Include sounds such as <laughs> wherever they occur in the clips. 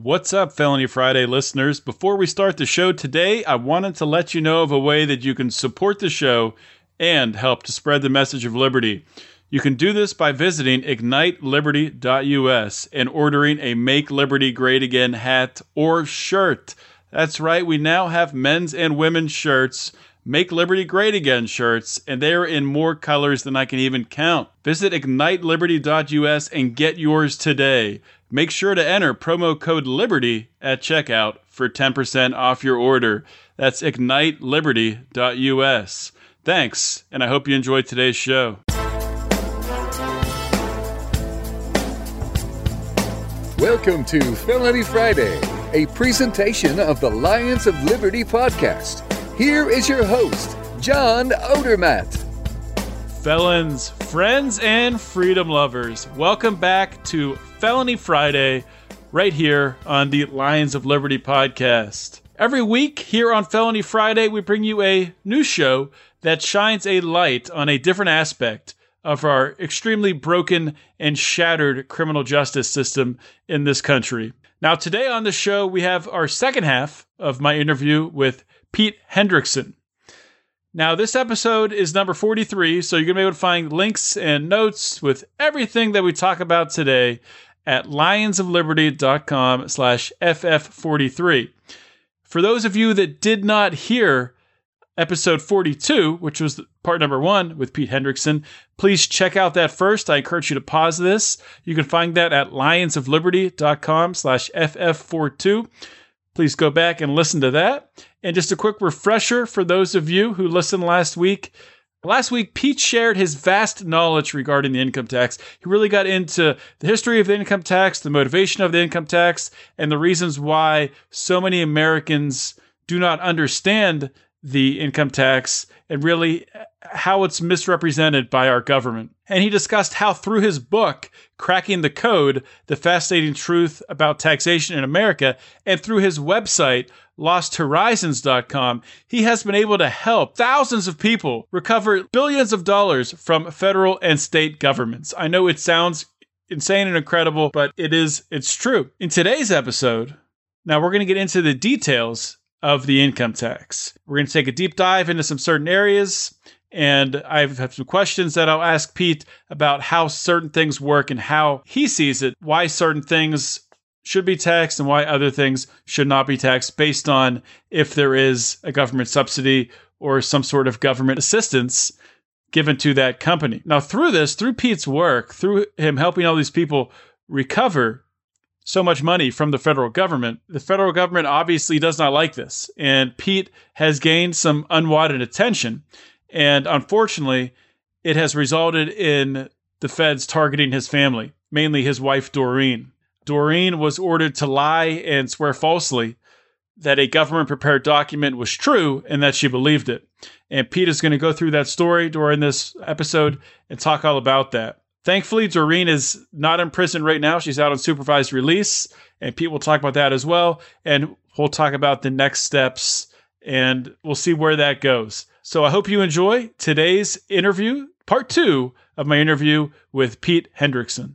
What's up, Felony Friday listeners? Before we start the show today, I wanted to let you know of a way that you can support the show and help to spread the message of liberty. You can do this by visiting igniteliberty.us and ordering a Make Liberty Great Again hat or shirt. That's right, we now have men's and women's shirts. Make Liberty Great Again shirts, and they're in more colors than I can even count. Visit igniteliberty.us and get yours today. Make sure to enter promo code LIBERTY at checkout for 10% off your order. That's igniteliberty.us. Thanks, and I hope you enjoyed today's show. Welcome to Felony Friday, a presentation of the Lions of Liberty podcast. Here is your host, John Odermatt. Felons, friends, and freedom lovers, welcome back to Felony Friday right here on the Lions of Liberty podcast. Every week here on Felony Friday, we bring you a new show that shines a light on a different aspect of our extremely broken and shattered criminal justice system in this country. Now, today on the show, we have our second half of my interview with Pete Hendrickson. Now, this episode is number 43, so you're going to be able to find links and notes with everything that we talk about today at lionsofliberty.com slash ff43. For those of you that did not hear episode 42, which was part number one with Pete Hendrickson, please check out that first. I encourage you to pause this. You can find that at lionsofliberty.com slash ff42. Please go back and listen to that. And just a quick refresher for those of you who listened last week. Last week, Pete shared his vast knowledge regarding the income tax. He really got into the history of the income tax, the motivation of the income tax, and the reasons why so many Americans do not understand the income tax and really how it's misrepresented by our government. And he discussed how, through his book, Cracking the Code The Fascinating Truth About Taxation in America, and through his website, losthorizons.com, he has been able to help thousands of people recover billions of dollars from federal and state governments. I know it sounds insane and incredible, but it is it's true. In today's episode, now we're going to get into the details of the income tax. We're going to take a deep dive into some certain areas and I have some questions that I'll ask Pete about how certain things work and how he sees it, why certain things should be taxed and why other things should not be taxed based on if there is a government subsidy or some sort of government assistance given to that company. Now, through this, through Pete's work, through him helping all these people recover so much money from the federal government, the federal government obviously does not like this. And Pete has gained some unwanted attention. And unfortunately, it has resulted in the feds targeting his family, mainly his wife, Doreen. Doreen was ordered to lie and swear falsely that a government prepared document was true and that she believed it. And Pete is going to go through that story during this episode and talk all about that. Thankfully, Doreen is not in prison right now. She's out on supervised release, and Pete will talk about that as well. And we'll talk about the next steps and we'll see where that goes. So I hope you enjoy today's interview, part two of my interview with Pete Hendrickson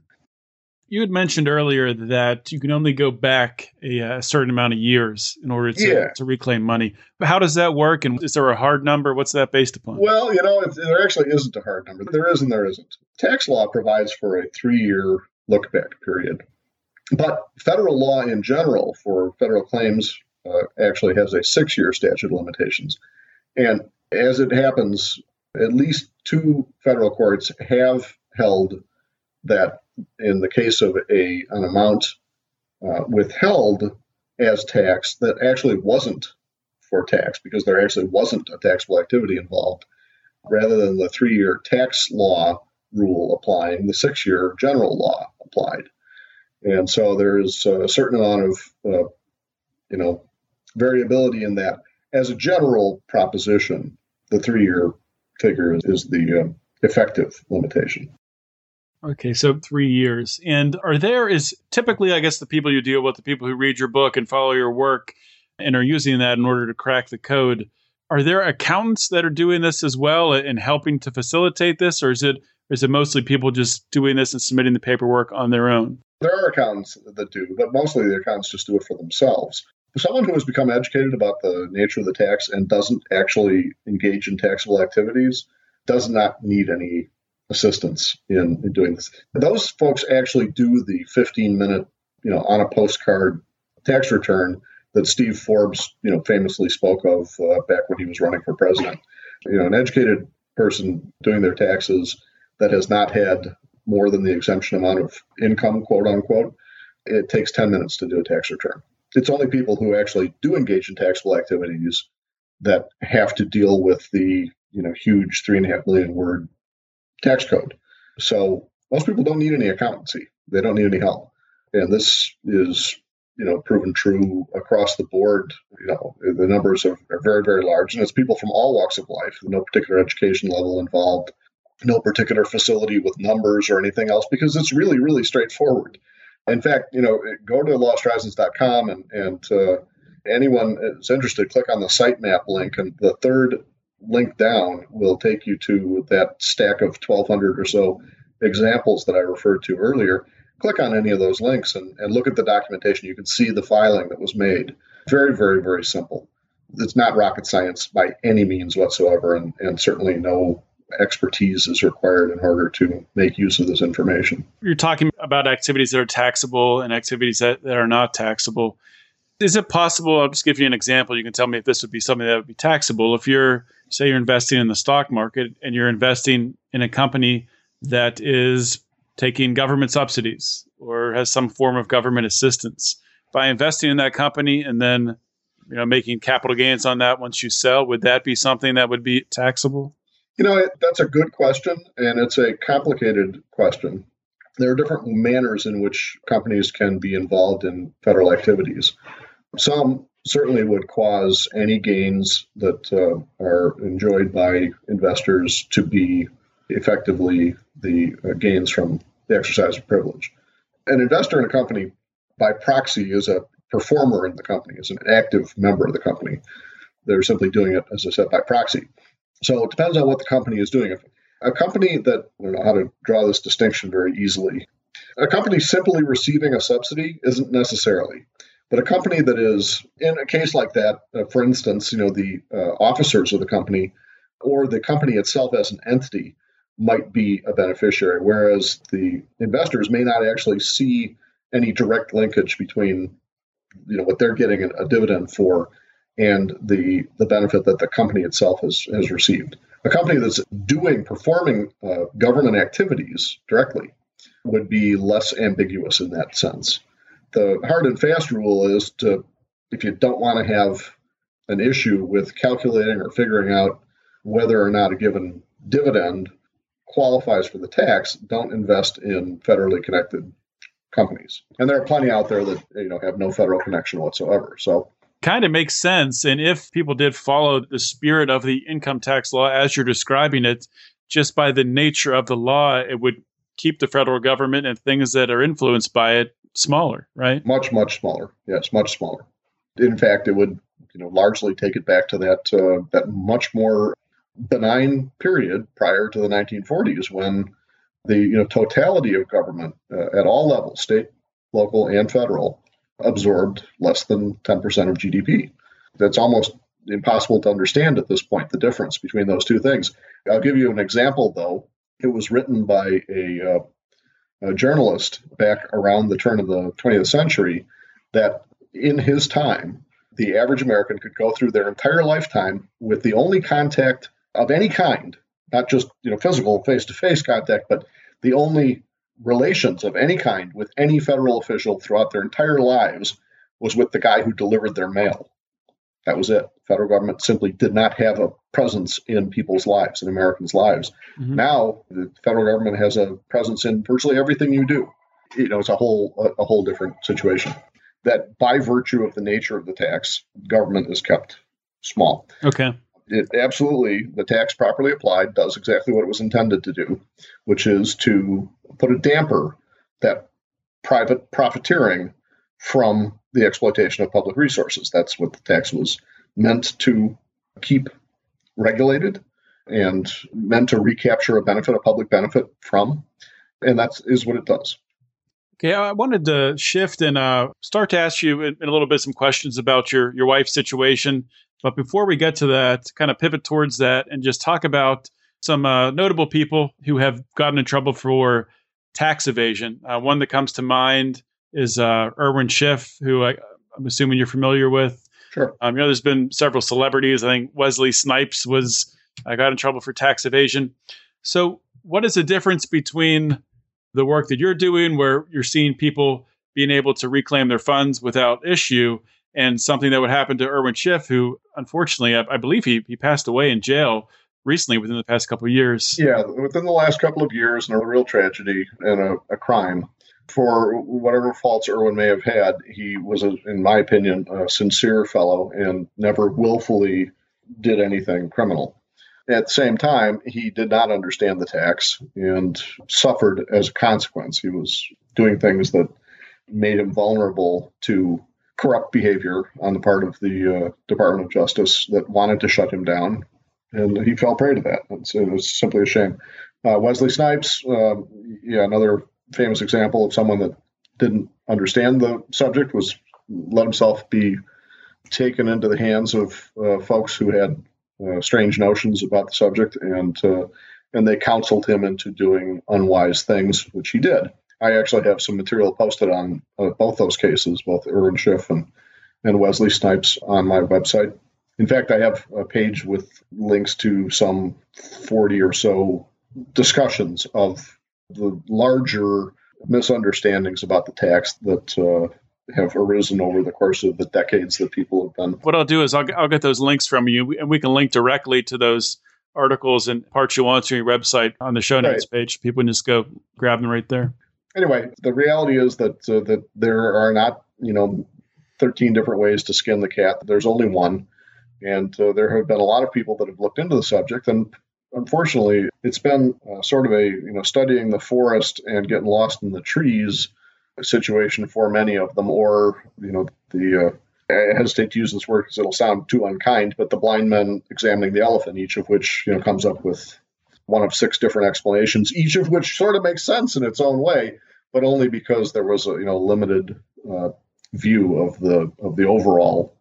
you had mentioned earlier that you can only go back a, a certain amount of years in order to, yeah. to reclaim money. But how does that work? And is there a hard number? What's that based upon? Well, you know, there actually isn't a hard number. There is and there isn't. Tax law provides for a three year look back period. But federal law in general for federal claims uh, actually has a six year statute of limitations. And as it happens, at least two federal courts have held that in the case of a an amount uh, withheld as tax that actually wasn't for tax because there actually wasn't a taxable activity involved, rather than the three-year tax law rule applying, the six-year general law applied, and so there's a certain amount of uh, you know variability in that. As a general proposition, the three-year figure is, is the uh, effective limitation. Okay, so three years. And are there is typically, I guess, the people you deal with, the people who read your book and follow your work and are using that in order to crack the code. Are there accountants that are doing this as well and helping to facilitate this, or is it is it mostly people just doing this and submitting the paperwork on their own? There are accountants that do, but mostly the accountants just do it for themselves. Someone who has become educated about the nature of the tax and doesn't actually engage in taxable activities does not need any assistance in, in doing this. Those folks actually do the 15 minute, you know, on a postcard tax return that Steve Forbes, you know, famously spoke of uh, back when he was running for president. You know, an educated person doing their taxes that has not had more than the exemption amount of income, quote unquote, it takes 10 minutes to do a tax return. It's only people who actually do engage in taxable activities that have to deal with the you know huge three and a half million word tax code. So most people don't need any accountancy. They don't need any help. And this is, you know, proven true across the board. You know, the numbers are, are very, very large. And it's people from all walks of life, no particular education level involved, no particular facility with numbers or anything else, because it's really, really straightforward. In fact, you know, go to losthorizons.com and, and uh, anyone is interested, click on the sitemap link. And the third link down will take you to that stack of 1,200 or so examples that I referred to earlier. Click on any of those links and, and look at the documentation. You can see the filing that was made. Very, very, very simple. It's not rocket science by any means whatsoever, and, and certainly no expertise is required in order to make use of this information. You're talking about activities that are taxable and activities that, that are not taxable. Is it possible? I'll just give you an example. You can tell me if this would be something that would be taxable. If you're, say, you're investing in the stock market and you're investing in a company that is taking government subsidies or has some form of government assistance, by investing in that company and then you know making capital gains on that once you sell, would that be something that would be taxable? You know, that's a good question, and it's a complicated question. There are different manners in which companies can be involved in federal activities. Some certainly would cause any gains that uh, are enjoyed by investors to be effectively the uh, gains from the exercise of privilege. An investor in a company by proxy is a performer in the company, is an active member of the company. They're simply doing it, as I said, by proxy. So it depends on what the company is doing. A company that, I don't know how to draw this distinction very easily. A company simply receiving a subsidy isn't necessarily. But a company that is, in a case like that, uh, for instance, you know, the uh, officers of the company or the company itself as an entity might be a beneficiary, whereas the investors may not actually see any direct linkage between, you know, what they're getting a dividend for and the the benefit that the company itself has has received. A company that's doing performing uh, government activities directly would be less ambiguous in that sense. The hard and fast rule is to if you don't want to have an issue with calculating or figuring out whether or not a given dividend qualifies for the tax, don't invest in federally connected companies. And there are plenty out there that you know have no federal connection whatsoever. So kind of makes sense. And if people did follow the spirit of the income tax law as you're describing it, just by the nature of the law, it would keep the federal government and things that are influenced by it smaller, right? Much, much smaller. Yes, much smaller. In fact, it would, you know, largely take it back to that uh, that much more benign period prior to the 1940s when the you know totality of government uh, at all levels, state, local, and federal, absorbed less than 10% of GDP. That's almost impossible to understand at this point, the difference between those two things. I'll give you an example, though. It was written by a, uh, a journalist back around the turn of the 20th century that in his time, the average American could go through their entire lifetime with the only contact of any kind, not just you know physical face-to-face contact, but the only relations of any kind with any federal official throughout their entire lives was with the guy who delivered their mail. That was it. Federal government simply did not have a presence in people's lives, in Americans' lives. Mm-hmm. Now, the federal government has a presence in virtually everything you do. You know, it's a whole a, a whole different situation. That by virtue of the nature of the tax, government is kept small. Okay it absolutely the tax properly applied does exactly what it was intended to do, which is to put a damper that private profiteering from the exploitation of public resources. That's what the tax was meant to keep regulated and meant to recapture a benefit, a public benefit from, and that is what it does. Okay, I wanted to shift and uh, start to ask you in, a little bit some questions about your your wife's situation. But before we get to that, kind of pivot towards that and just talk about some uh, notable people who have gotten in trouble for tax evasion. Uh, one that comes to mind is uh, Irwin Schiff, who I, am assuming you're familiar with. Sure. Um, you know, there's been several celebrities. I think Wesley Snipes was I got in trouble for tax evasion. So, what is the difference between the work that you're doing, where you're seeing people being able to reclaim their funds without issue, and something that would happen to Irwin Schiff, who unfortunately, I, I believe he he passed away in jail recently within the past couple of years. Yeah, within the last couple of years, and a real tragedy and a, a crime. For whatever faults Irwin may have had, he was, a, in my opinion, a sincere fellow and never willfully did anything criminal. At the same time, he did not understand the tax and suffered as a consequence. He was doing things that made him vulnerable to corrupt behavior on the part of the uh, Department of Justice that wanted to shut him down, and he fell prey to that. It was simply a shame. Uh, Wesley Snipes, uh, yeah, another famous example of someone that didn't understand the subject, was let himself be taken into the hands of uh, folks who had uh, strange notions about the subject, and uh, and they counseled him into doing unwise things, which he did. I actually have some material posted on uh, both those cases, both Irwin Schiff and, and Wesley Snipes, on my website. In fact, I have a page with links to some 40 or so discussions of the larger misunderstandings about the tax that uh, have arisen over the course of the decades that people have been. What I'll do is I'll, I'll get those links from you, and we can link directly to those articles and parts you want to your website on the show notes right. page. People can just go grab them right there. Anyway, the reality is that uh, that there are not you know 13 different ways to skin the cat. There's only one, and uh, there have been a lot of people that have looked into the subject and. Unfortunately, it's been uh, sort of a you know studying the forest and getting lost in the trees situation for many of them, or you know the uh, I hesitate to use this word because it'll sound too unkind, but the blind men examining the elephant, each of which you know comes up with one of six different explanations, each of which sort of makes sense in its own way, but only because there was a you know limited uh, view of the of the overall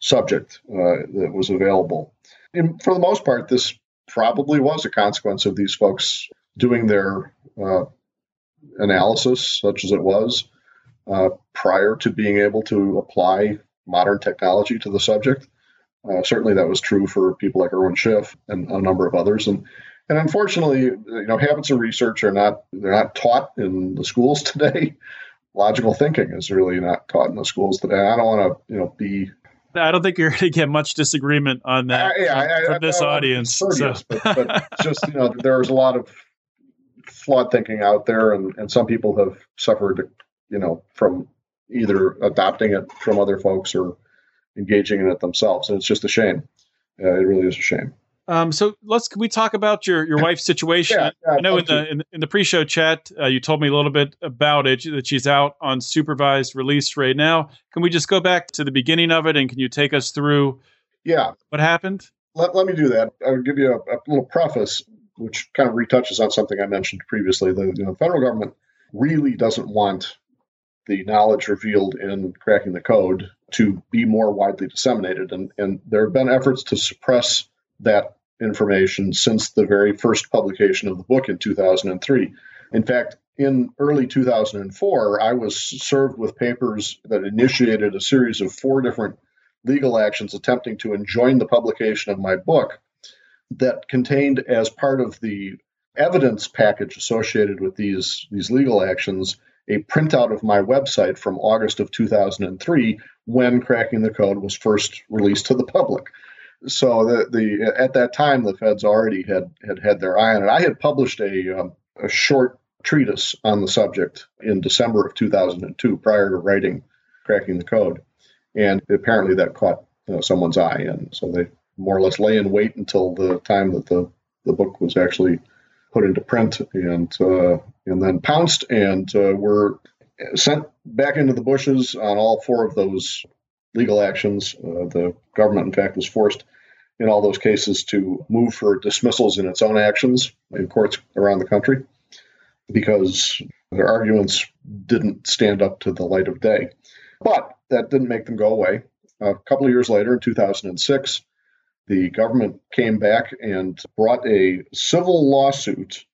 subject uh, that was available. And for the most part, this probably was a consequence of these folks doing their uh, analysis, such as it was, uh, prior to being able to apply modern technology to the subject. Uh, certainly, that was true for people like Irwin Schiff and a number of others. And and unfortunately, you know, habits of research are not they're not taught in the schools <laughs> today. Logical thinking is really not taught in the schools today. I don't want to, you know, be I don't think you're going to get much disagreement on that uh, yeah, from, I, from this audience. so. but, but <laughs> just you know, there's a lot of flawed thinking out there, and, and some people have suffered, you know, from either adopting it from other folks or engaging in it themselves. And it's just a shame. Uh, it really is a shame. Um, so let's can we talk about your your wife's situation? yeah, yeah, I know in the, in, in the pre-show chat uh, you told me a little bit about it that she's out on supervised release right now. Can we just go back to the beginning of it and can you take us through? Yeah, what happened? Let, let me do that. I'll give you a, a little preface which kind of retouches on something I mentioned previously. The you know, federal government really doesn't want the knowledge revealed in cracking the code to be more widely disseminated. And, and there have been efforts to suppress that information since the very first publication of the book in 2003. In fact, in early 2004, I was served with papers that initiated a series of four different legal actions attempting to enjoin the publication of my book that contained as part of the evidence package associated with these these legal actions a printout of my website from August of 2003 when cracking the code was first released to the public. So the, the at that time the feds already had had had their eye on it. I had published a um, a short treatise on the subject in December of 2002 prior to writing cracking the code, and apparently that caught you know, someone's eye, and so they more or less lay in wait until the time that the, the book was actually put into print and uh, and then pounced and uh, were sent back into the bushes on all four of those legal actions. Uh, the government, in fact, was forced in all those cases to move for dismissals in its own actions in courts around the country because Their arguments didn't stand up to the light of day. But that didn't make them go away. A couple of years later, in 2006, the government came back and brought a civil lawsuit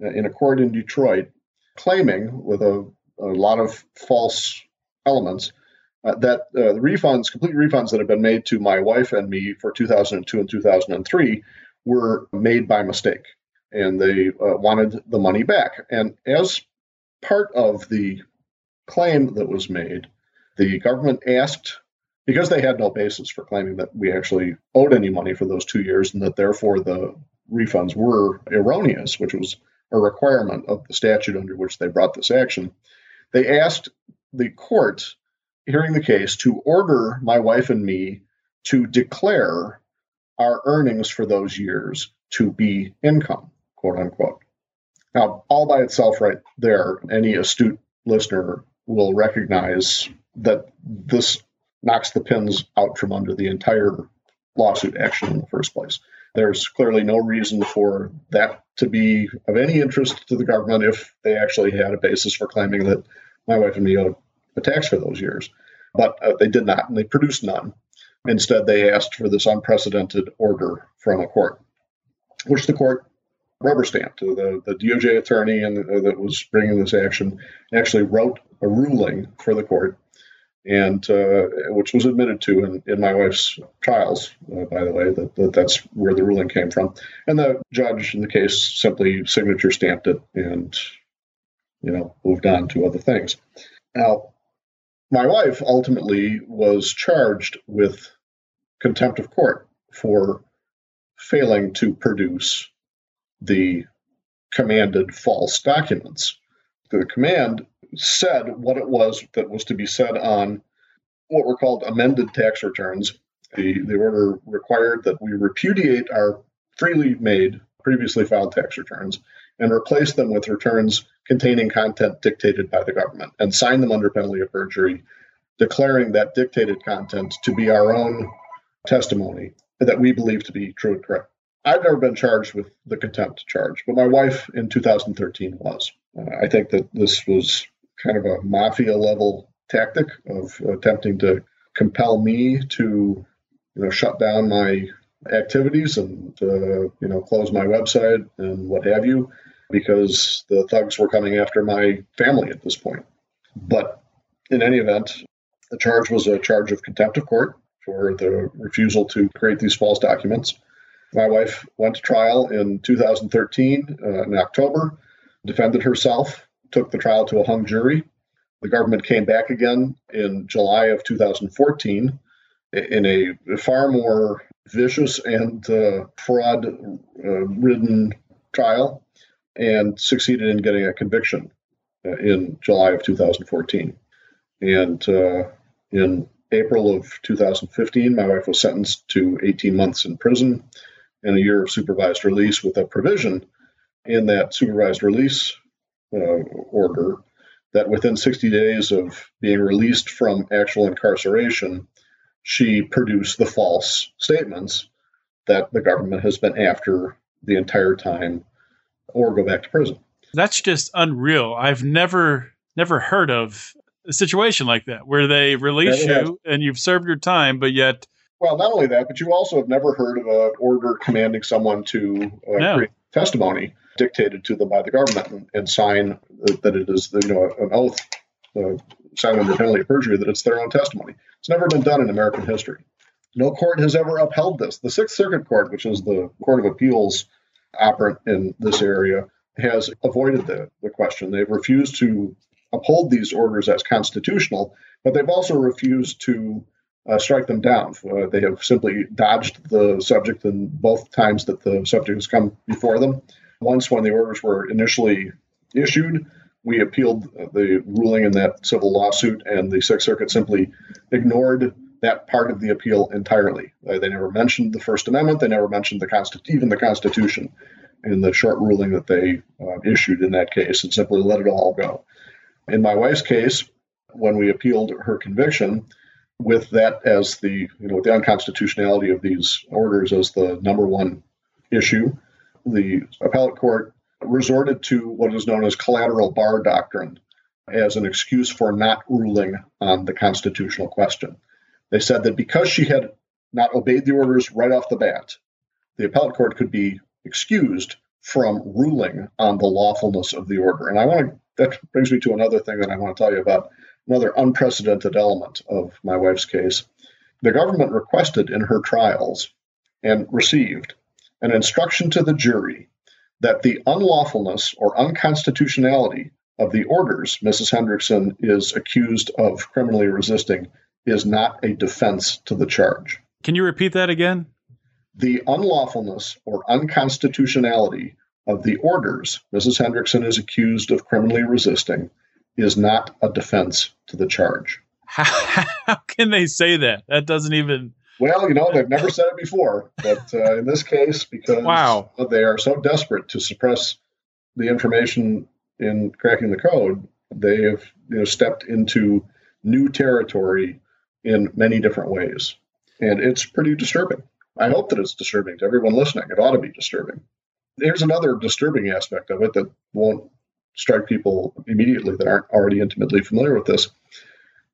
in a court in Detroit, claiming, with a, a lot of false elements, uh, that uh, the refunds, complete refunds that had been made to my wife and me for 2002 and 2003, were made by mistake. And they uh, wanted the money back. And as part of the claim that was made, the government asked, because they had no basis for claiming that we actually owed any money for those two years and that therefore the refunds were erroneous, which was a requirement of the statute under which they brought this action. They asked the court hearing the case to order my wife and me to declare our earnings for those years to be income, quote unquote. Now, all by itself, right there, any astute listener will recognize that this knocks the pins out from under the entire lawsuit action in the first place. There's clearly no reason for that to be of any interest to the government if they actually had a basis for claiming that my wife and me owed a tax for those years. But uh, they did not, and they produced none. Instead, they asked for this unprecedented order from a court, which the court rubber stamped. The, the DOJ attorney and uh, that was bringing this action actually wrote a ruling for the court and uh, which was admitted to in, in my wife's trials, uh, by the way, that, that, that's where the ruling came from. And the judge in the case simply signature stamped it and, you know, moved on to other things. Now, my wife ultimately was charged with contempt of court for failing to produce the commanded false documents. The command said what it was that was to be said on what were called amended tax returns. The, the order required that we repudiate our freely made, previously filed tax returns and replace them with returns containing content dictated by the government and sign them under penalty of perjury, declaring that dictated content to be our own testimony that we believe to be true and correct. I've never been charged with the contempt charge, but my wife in 2013 was. Uh, I think that this was kind of a mafia level tactic of attempting to compel me to you know shut down my activities and uh, you know close my website and what have you because the thugs were coming after my family at this point. But in any event the charge was a charge of contempt of court for the refusal to create these false documents. My wife went to trial in 2013 uh, in october defended herself took the trial to a hung jury. The government came back again in July of 2014 in a far more vicious and uh, fraud uh, ridden trial and succeeded in getting a conviction uh, in July of 2014. And uh, in April of 2015, my wife was sentenced to 18 months in prison and a year of supervised release with a provision in that supervised release uh, order that within 60 days of being released from actual incarceration, she produced the false statements that the government has been after the entire time or go back to prison. That's just unreal. I've never never heard of a situation like that where they release you and you've served your time, but yet. Well, not only that, but you also have never heard of an order commanding someone to uh, no. create testimony dictated to them by the government and, and sign that it is you know an oath uh, signed under penalty of perjury that it's their own testimony. It's never been done in American history. No court has ever upheld this. The Sixth Circuit Court, which is the court of appeals operant in this area, has avoided the, the question. They've refused to uphold these orders as constitutional, but they've also refused to uh, strike them down. Uh, they have simply dodged the subject in both times that the subject has come before them. Once, when the orders were initially issued, we appealed the ruling in that civil lawsuit, and the Sixth Circuit simply ignored that part of the appeal entirely. Uh, they never mentioned the First Amendment. They never mentioned the Consti- even the Constitution in the short ruling that they uh, issued in that case, and simply let it all go. In my wife's case, when we appealed her conviction, with that as the you know with the unconstitutionality of these orders as the number one issue, the appellate court resorted to what is known as collateral bar doctrine as an excuse for not ruling on the constitutional question. They said that because she had not obeyed the orders right off the bat, the appellate court could be excused from ruling on the lawfulness of the order. And I want to, that brings me to another thing that I want to tell you about, another unprecedented element of my wife's case. The government requested in her trials and received an instruction to the jury that the unlawfulness or unconstitutionality of the orders Mrs. Hendrickson is accused of criminally resisting is not a defense to the charge. Can you repeat that again? The unlawfulness or unconstitutionality of the orders Mrs. Hendrickson is accused of criminally resisting is not a defense to the charge. How, how can they say that? That doesn't even. Well, you know, they've never said it before, but uh, in this case, because wow. they are so desperate to suppress the information in cracking the code, they have you know stepped into new territory in many different ways, and it's pretty disturbing. I hope that it's disturbing to everyone listening. It ought to be disturbing. Here's another disturbing aspect of it that won't strike people immediately that aren't already intimately familiar with this.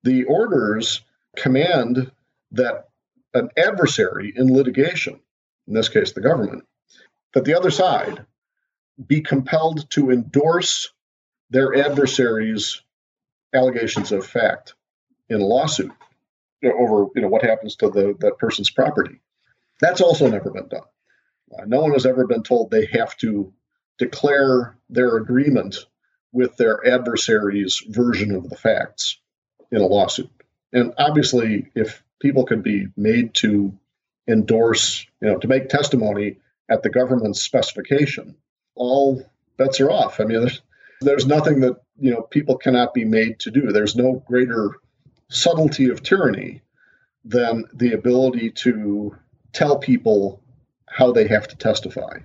The orders command that an adversary in litigation, in this case the government, that the other side be compelled to endorse their adversary's allegations of fact in a lawsuit over you know what happens to the that person's property. That's also never been done. Uh, no one has ever been told they have to declare their agreement with their adversary's version of the facts in a lawsuit. And obviously, if people can be made to endorse, you know, to make testimony at the government's specification, all bets are off. I mean, there's, there's nothing that, you know, people cannot be made to do. There's no greater subtlety of tyranny than the ability to tell people how they have to testify.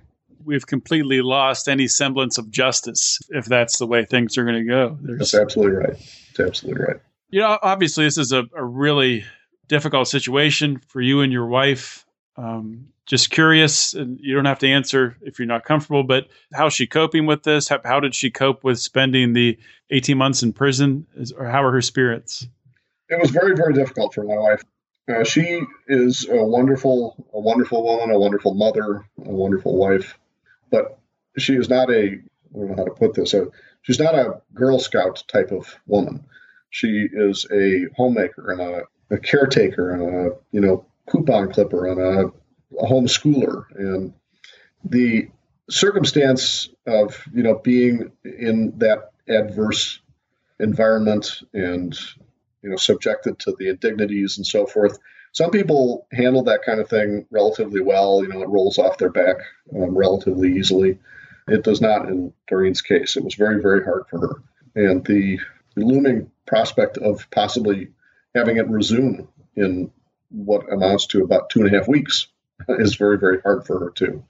We've completely lost any semblance of justice if that's the way things are going to go. There's, that's absolutely right. That's absolutely right. You know, obviously, this is a, a really difficult situation for you and your wife. Um, just curious, and you don't have to answer if you're not comfortable, but how's she coping with this? How, how did she cope with spending the 18 months in prison? Is, or how are her spirits? It was very, very difficult for my wife. Uh, she is a wonderful, a wonderful woman, a wonderful mother, a wonderful wife, but she is not a. I don't know how to put this. Uh, she's not a Girl Scout type of woman. She is a homemaker and a, a caretaker and a you know coupon clipper and a, a homeschooler and the circumstance of you know being in that adverse environment and you know subjected to the indignities and so forth. Some people handle that kind of thing relatively well. You know, it rolls off their back um, relatively easily. It does not in Doreen's case. It was very, very hard for her, and the looming prospect of possibly having it resume in what amounts to about two and a half weeks <laughs> is very, very hard for her too.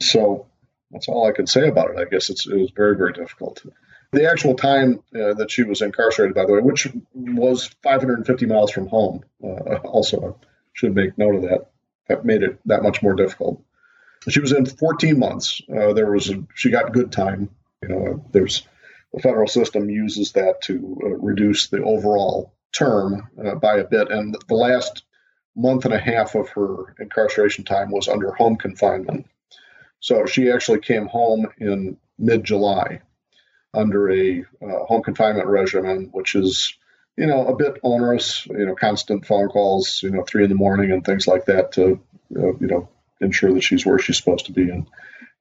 So that's all I can say about it. I guess it's, it was very, very difficult. The actual time uh, that she was incarcerated, by the way, which was 550 miles from home, uh, also should make note of that. That made it that much more difficult. She was in 14 months. Uh, there was a, she got good time. You know, there's the federal system uses that to uh, reduce the overall term uh, by a bit, and the last month and a half of her incarceration time was under home confinement. So she actually came home in mid July under a uh, home confinement regimen, which is, you know, a bit onerous, you know, constant phone calls, you know, three in the morning and things like that to, uh, you know, ensure that she's where she's supposed to be and,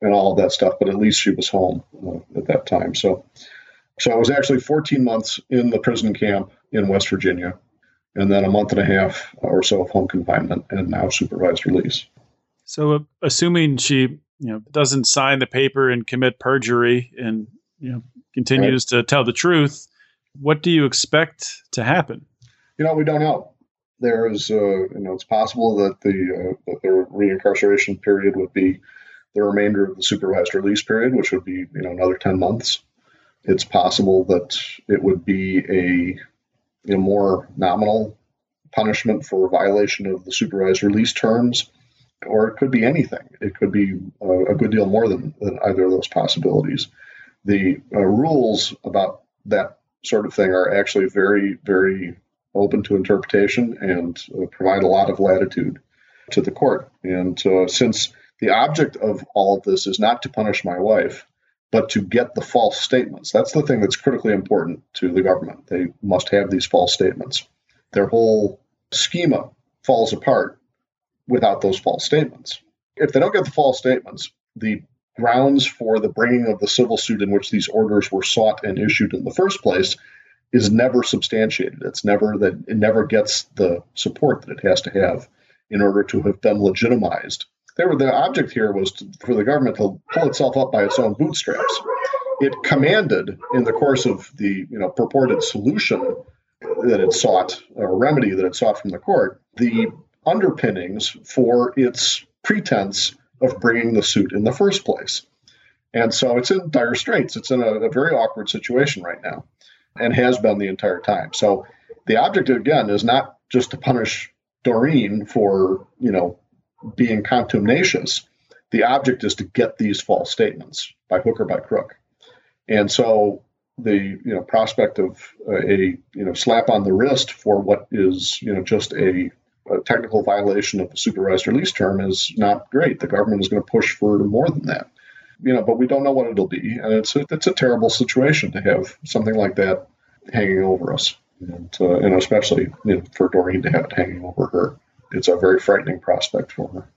and all of that stuff. But at least she was home uh, at that time. So, so I was actually 14 months in the prison camp in West Virginia, and then a month and a half or so of home confinement, and now supervised release. So, uh, assuming she, you know, doesn't sign the paper and commit perjury, and you know, continues right. to tell the truth, what do you expect to happen? You know, we don't know. There is, uh, you know, it's possible that the uh, that the reincarceration period would be the remainder of the supervised release period, which would be, you know, another ten months. It's possible that it would be a you know, more nominal punishment for violation of the supervised release terms. or it could be anything. It could be a, a good deal more than, than either of those possibilities. The uh, rules about that sort of thing are actually very, very open to interpretation and uh, provide a lot of latitude to the court. And uh, since the object of all of this is not to punish my wife, but to get the false statements, that's the thing that's critically important to the government. They must have these false statements. Their whole schema falls apart without those false statements. If they don't get the false statements, the grounds for the bringing of the civil suit in which these orders were sought and issued in the first place is never substantiated. It's never that it never gets the support that it has to have in order to have been legitimized. There, the object here was to, for the government to pull itself up by its own bootstraps. It commanded, in the course of the you know purported solution that it sought, or remedy that it sought from the court, the underpinnings for its pretense of bringing the suit in the first place. And so it's in dire straits. It's in a, a very awkward situation right now and has been the entire time. So the object, again, is not just to punish Doreen for, you know, being contumacious. The object is to get these false statements by hook or by crook. And so the you know prospect of a you know slap on the wrist for what is you know just a a technical violation of the supervised release term is not great. The government is going to push for more than that. You know, but we don't know what it'll be, and it's a, it's a terrible situation to have something like that hanging over us, and uh, and especially you know, for Doreen to have it hanging over her. It's a very frightening prospect for her.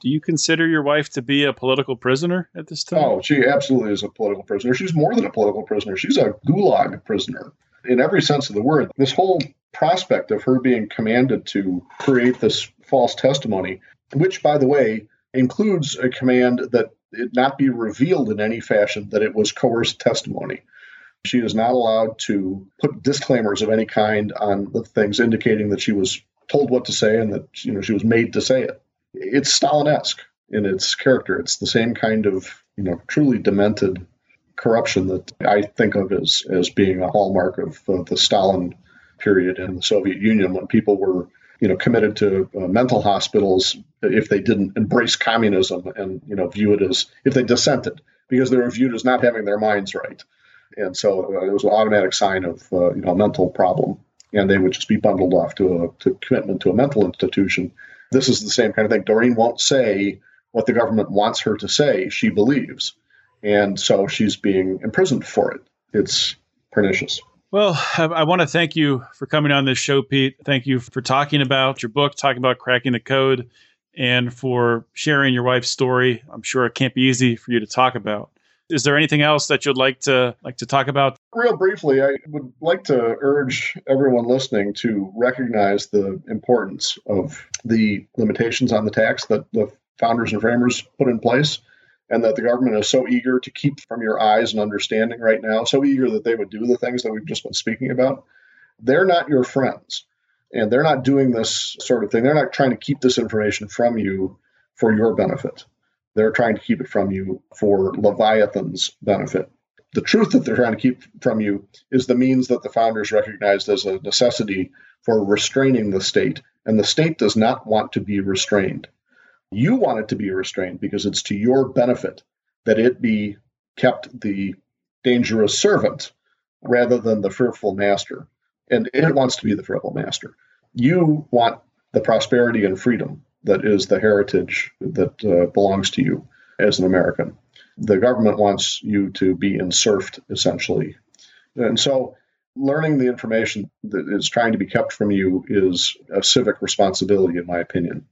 Do you consider your wife to be a political prisoner at this time? Oh, she absolutely is a political prisoner. She's more than a political prisoner. She's a gulag prisoner in every sense of the word. This whole prospect of her being commanded to create this false testimony, which, by the way, includes a command that it not be revealed in any fashion that it was coerced testimony. She is not allowed to put disclaimers of any kind on the things indicating that she was told what to say and that you know she was made to say it. It's Stalin-esque in its character. It's the same kind of you know truly demented corruption that I think of as as being a hallmark of uh, the Stalin period in the Soviet Union when people were you know committed to uh, mental hospitals if they didn't embrace communism and you know view it as if they dissented because they were viewed as not having their minds right and so uh, it was an automatic sign of uh, you know a mental problem and they would just be bundled off to a to commitment to a mental institution this is the same kind of thing doreen won't say what the government wants her to say she believes and so she's being imprisoned for it it's pernicious well, I, want to thank you for coming on this show, Pete. Thank you for talking about your book, talking about cracking the code, and for sharing your wife's story. I'm sure it can't be easy for you to talk about. Is there anything else that you'd like to like to talk about? Real briefly, I would like to urge everyone listening to recognize the importance of the limitations on the tax that the founders and framers put in place and that the government is so eager to keep from your eyes and understanding right now, so eager that they would do the things that we've just been speaking about, they're not your friends. And they're not doing this sort of thing. They're not trying to keep this information from you for your benefit. They're trying to keep it from you for Leviathan's benefit. The truth that they're trying to keep from you is the means that the founders recognized as a necessity for restraining the state. And the state does not want to be restrained. You want it to be restrained because it's to your benefit that it be kept the dangerous servant rather than the fearful master. And it wants to be the fearful master. You want the prosperity and freedom that is the heritage that uh, belongs to you as an American. The government wants you to be enserfed, essentially. And so, learning the information that is trying to be kept from you is a civic responsibility, in my opinion.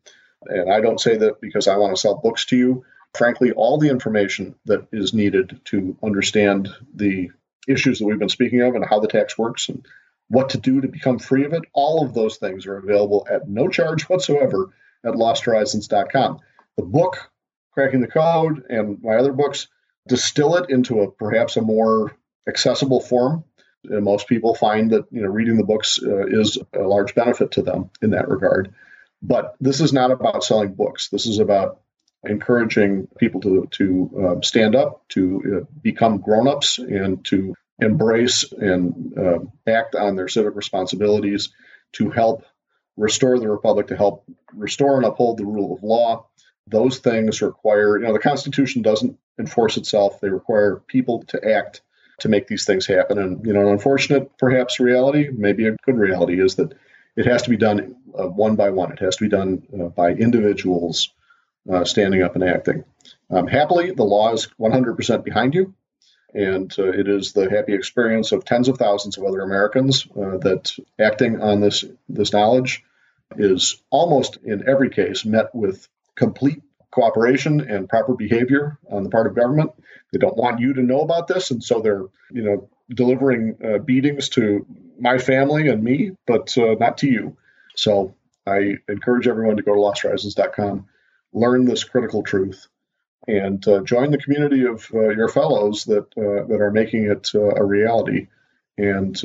And I don't say that because I want to sell books to you. Frankly, all the information that is needed to understand the issues that we've been speaking of and how the tax works and what to do to become free of it, all of those things are available at no charge whatsoever at losthorizons.com. The book, Cracking the Code, and my other books distill it into a perhaps a more accessible form. And most people find that you know reading the books uh, is a large benefit to them in that regard. But this is not about selling books. This is about encouraging people to to uh, stand up, to uh, become grown-ups, and to embrace and uh, act on their civic responsibilities to help restore the republic, to help restore and uphold the rule of law, those things require, you know, the Constitution doesn't enforce itself. They require people to act to make these things happen. And, you know, an unfortunate, perhaps, reality, maybe a good reality, is that it has to be done uh, one by one. It has to be done uh, by individuals uh, standing up and acting. Um, happily, the law is 100% behind you. And uh, it is the happy experience of tens of thousands of other Americans uh, that acting on this, this knowledge is almost in every case met with complete cooperation and proper behavior on the part of government. They don't want you to know about this, and so they're, you know, delivering uh, beatings to my family and me, but uh, not to you. So I encourage everyone to go to losthorizons.com, learn this critical truth, and uh, join the community of uh, your fellows that uh, that are making it uh, a reality and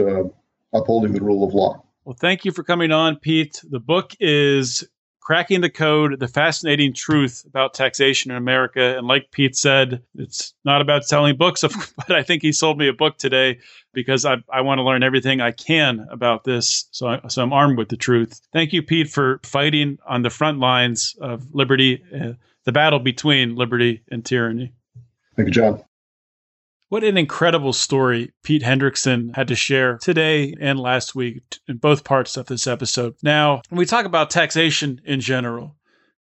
upholding the rule of law. Well, thank you for coming on, Pete. The book is Cracking the Code, The Fascinating Truth About Taxation in America. And like Pete said, it's not about selling books, <laughs> but I think he sold me a book today because I, I want to learn everything I can about this. So, I, so I'm armed with the truth. Thank you, Pete, for fighting on the front lines of liberty, uh, the battle between liberty and tyranny. Thank you, John. What an incredible story Pete Hendrickson had to share today and last week in both parts of this episode. Now, when we talk about taxation in general,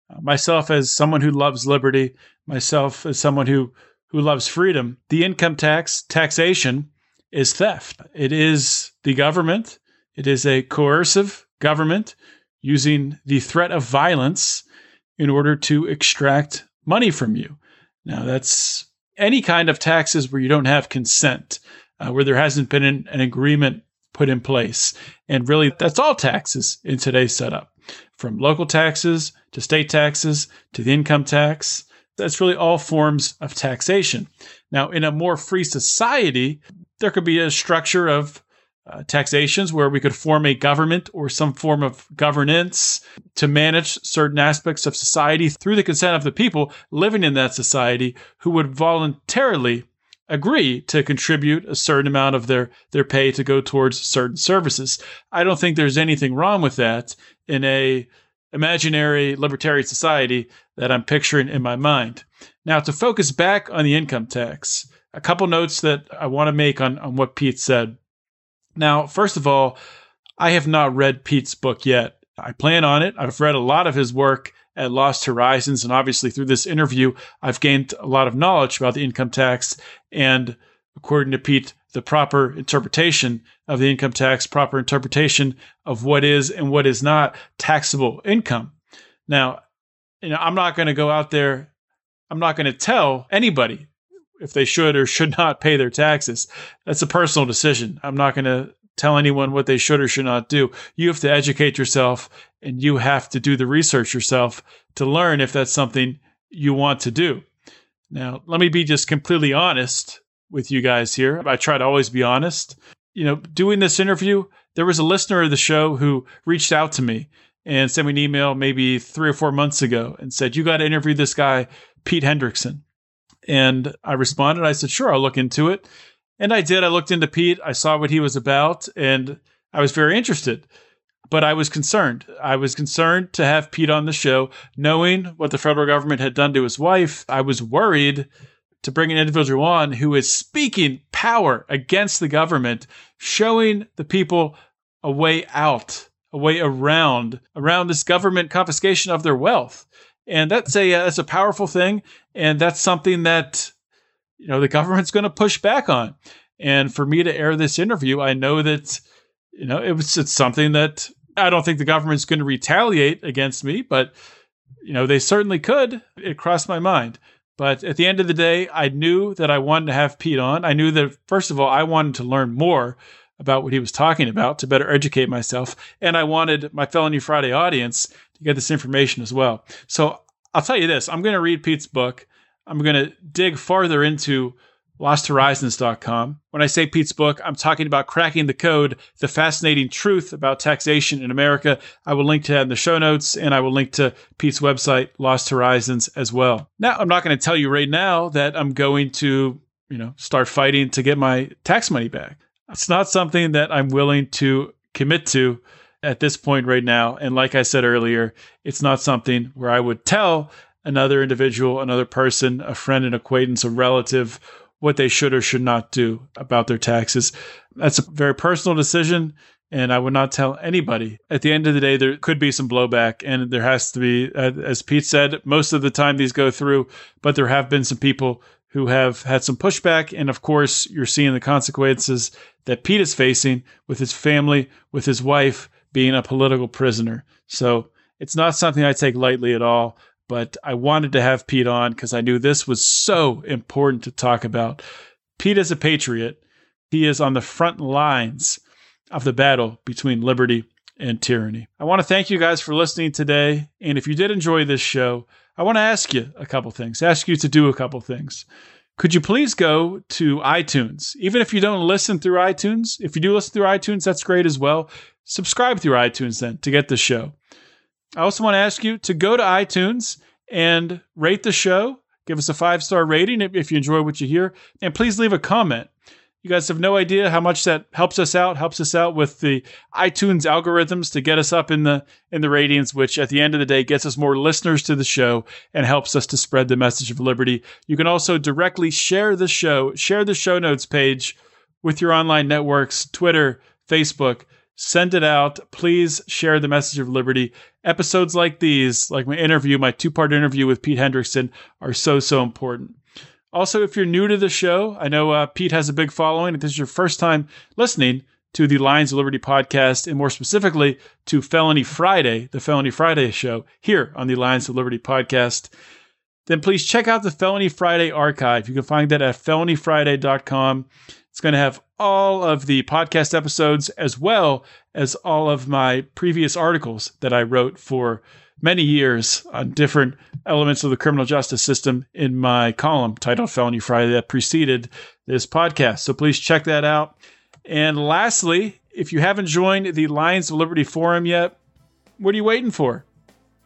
uh, myself as someone who loves liberty, myself as someone who who loves freedom, the income tax taxation is theft. It is the government. It is a coercive government using the threat of violence in order to extract money from you. Now, that's any kind of taxes where you don't have consent, uh, where there hasn't been an, an agreement put in place. And really, that's all taxes in today's setup from local taxes to state taxes to the income tax. That's really all forms of taxation. Now, in a more free society, there could be a structure of uh, taxations where we could form a government or some form of governance to manage certain aspects of society through the consent of the people living in that society who would voluntarily agree to contribute a certain amount of their, their pay to go towards certain services. I don't think there's anything wrong with that in a imaginary libertarian society that I'm picturing in my mind. Now, to focus back on the income tax, a couple notes that I want to make on, on what Pete said. Now, first of all, I have not read Pete's book yet. I plan on it. I've read a lot of his work at Lost Horizons, and obviously through this interview, I've gained a lot of knowledge about the income tax. And according to Pete, the proper interpretation of the income tax, proper interpretation of what is and what is not taxable income. Now, you know, I'm not going to go out there. I'm not going to tell anybody if they should or should not pay their taxes. That's a personal decision. I'm not going to tell anyone what they should or should not do. You have to educate yourself and you have to do the research yourself to learn if that's something you want to do. Now, let me be just completely honest with you guys here. I try to always be honest. You know, doing this interview, there was a listener of the show who reached out to me and sent me an email maybe three or four months ago and said, You got to interview this guy, Pete Hendrickson. And I responded. I said, sure, I'll look into it. And I did. I looked into Pete. I saw what he was about, and I was very interested. But I was concerned. I was concerned to have Pete on the show, knowing what the federal government had done to his wife. I was worried to bring an individual on who is speaking power against the government, showing the people a way out, a way around, around this government confiscation of their wealth and that's a uh, that's a powerful thing, and that's something that you know the government's going to push back on. And for me to air this interview, I know that you know it was it's something that I don't think the government's going to retaliate against me, but you know they certainly could. It crossed my mind. But at the end of the day, I knew that I wanted to have Pete on. I knew that, first of all, I wanted to learn more about what he was talking about to better educate myself. And I wanted my Felony Friday audience to get this information as well. So I'll tell you this I'm going to read Pete's book. I'm going to dig farther into losthorizons.com. When I say Pete's book, I'm talking about cracking the code, the fascinating truth about taxation in America. I will link to that in the show notes and I will link to Pete's website, Lost Horizons, as well. Now, I'm not going to tell you right now that I'm going to, you know, start fighting to get my tax money back. It's not something that I'm willing to commit to at this point right now. And like I said earlier, it's not something where I would tell another individual, another person, a friend, an acquaintance, a relative, what they should or should not do about their taxes. That's a very personal decision. And I would not tell anybody. At the end of the day, there could be some blowback, and there has to be, as Pete said, most of the time these go through, but there have been some people who have had some pushback. And of course, you're seeing the consequences that Pete is facing with his family, with his wife being a political prisoner. So it's not something I take lightly at all but I wanted to have Pete on because I knew this was so important to talk about. Pete is a patriot. He is on the front lines of the battle between liberty and tyranny. I want to thank you guys for listening today. And if you did enjoy this show, I want to ask you a couple things, ask you to do a couple things. Could you please go to iTunes? Even if you don't listen through iTunes, if you do listen through iTunes, that's great as well. Subscribe through iTunes then to get the show. I also want to ask you to go to iTunes and rate the show. Give us a five star rating if you enjoy what you hear. And please leave a comment. You guys have no idea how much that helps us out, helps us out with the iTunes algorithms to get us up in the in the ratings, which at the end of the day gets us more listeners to the show and helps us to spread the message of liberty. You can also directly share the show, share the show notes page with your online networks, Twitter, Facebook, send it out. Please share the message of liberty. Episodes like these, like my interview, my two part interview with Pete Hendrickson, are so, so important. Also, if you're new to the show, I know uh, Pete has a big following. If this is your first time listening to the Lions of Liberty podcast, and more specifically to Felony Friday, the Felony Friday show here on the Lions of Liberty podcast, then please check out the Felony Friday archive. You can find that at felonyfriday.com. It's going to have all of the podcast episodes as well as all of my previous articles that I wrote for many years on different elements of the criminal justice system in my column titled Felony Friday that preceded this podcast. So please check that out. And lastly, if you haven't joined the Lions of Liberty Forum yet, what are you waiting for?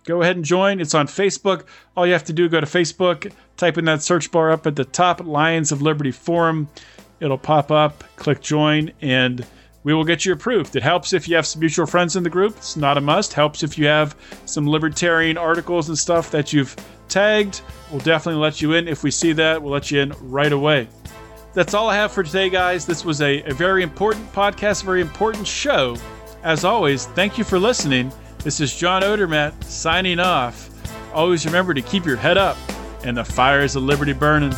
Go ahead and join. It's on Facebook. All you have to do go to Facebook, type in that search bar up at the top, Lions of Liberty Forum. It'll pop up, click join, and we will get you approved. It helps if you have some mutual friends in the group. It's not a must. Helps if you have some libertarian articles and stuff that you've tagged. We'll definitely let you in. If we see that, we'll let you in right away. That's all I have for today, guys. This was a, a very important podcast, very important show. As always, thank you for listening. This is John Odermatt signing off. Always remember to keep your head up and the fires of liberty burning.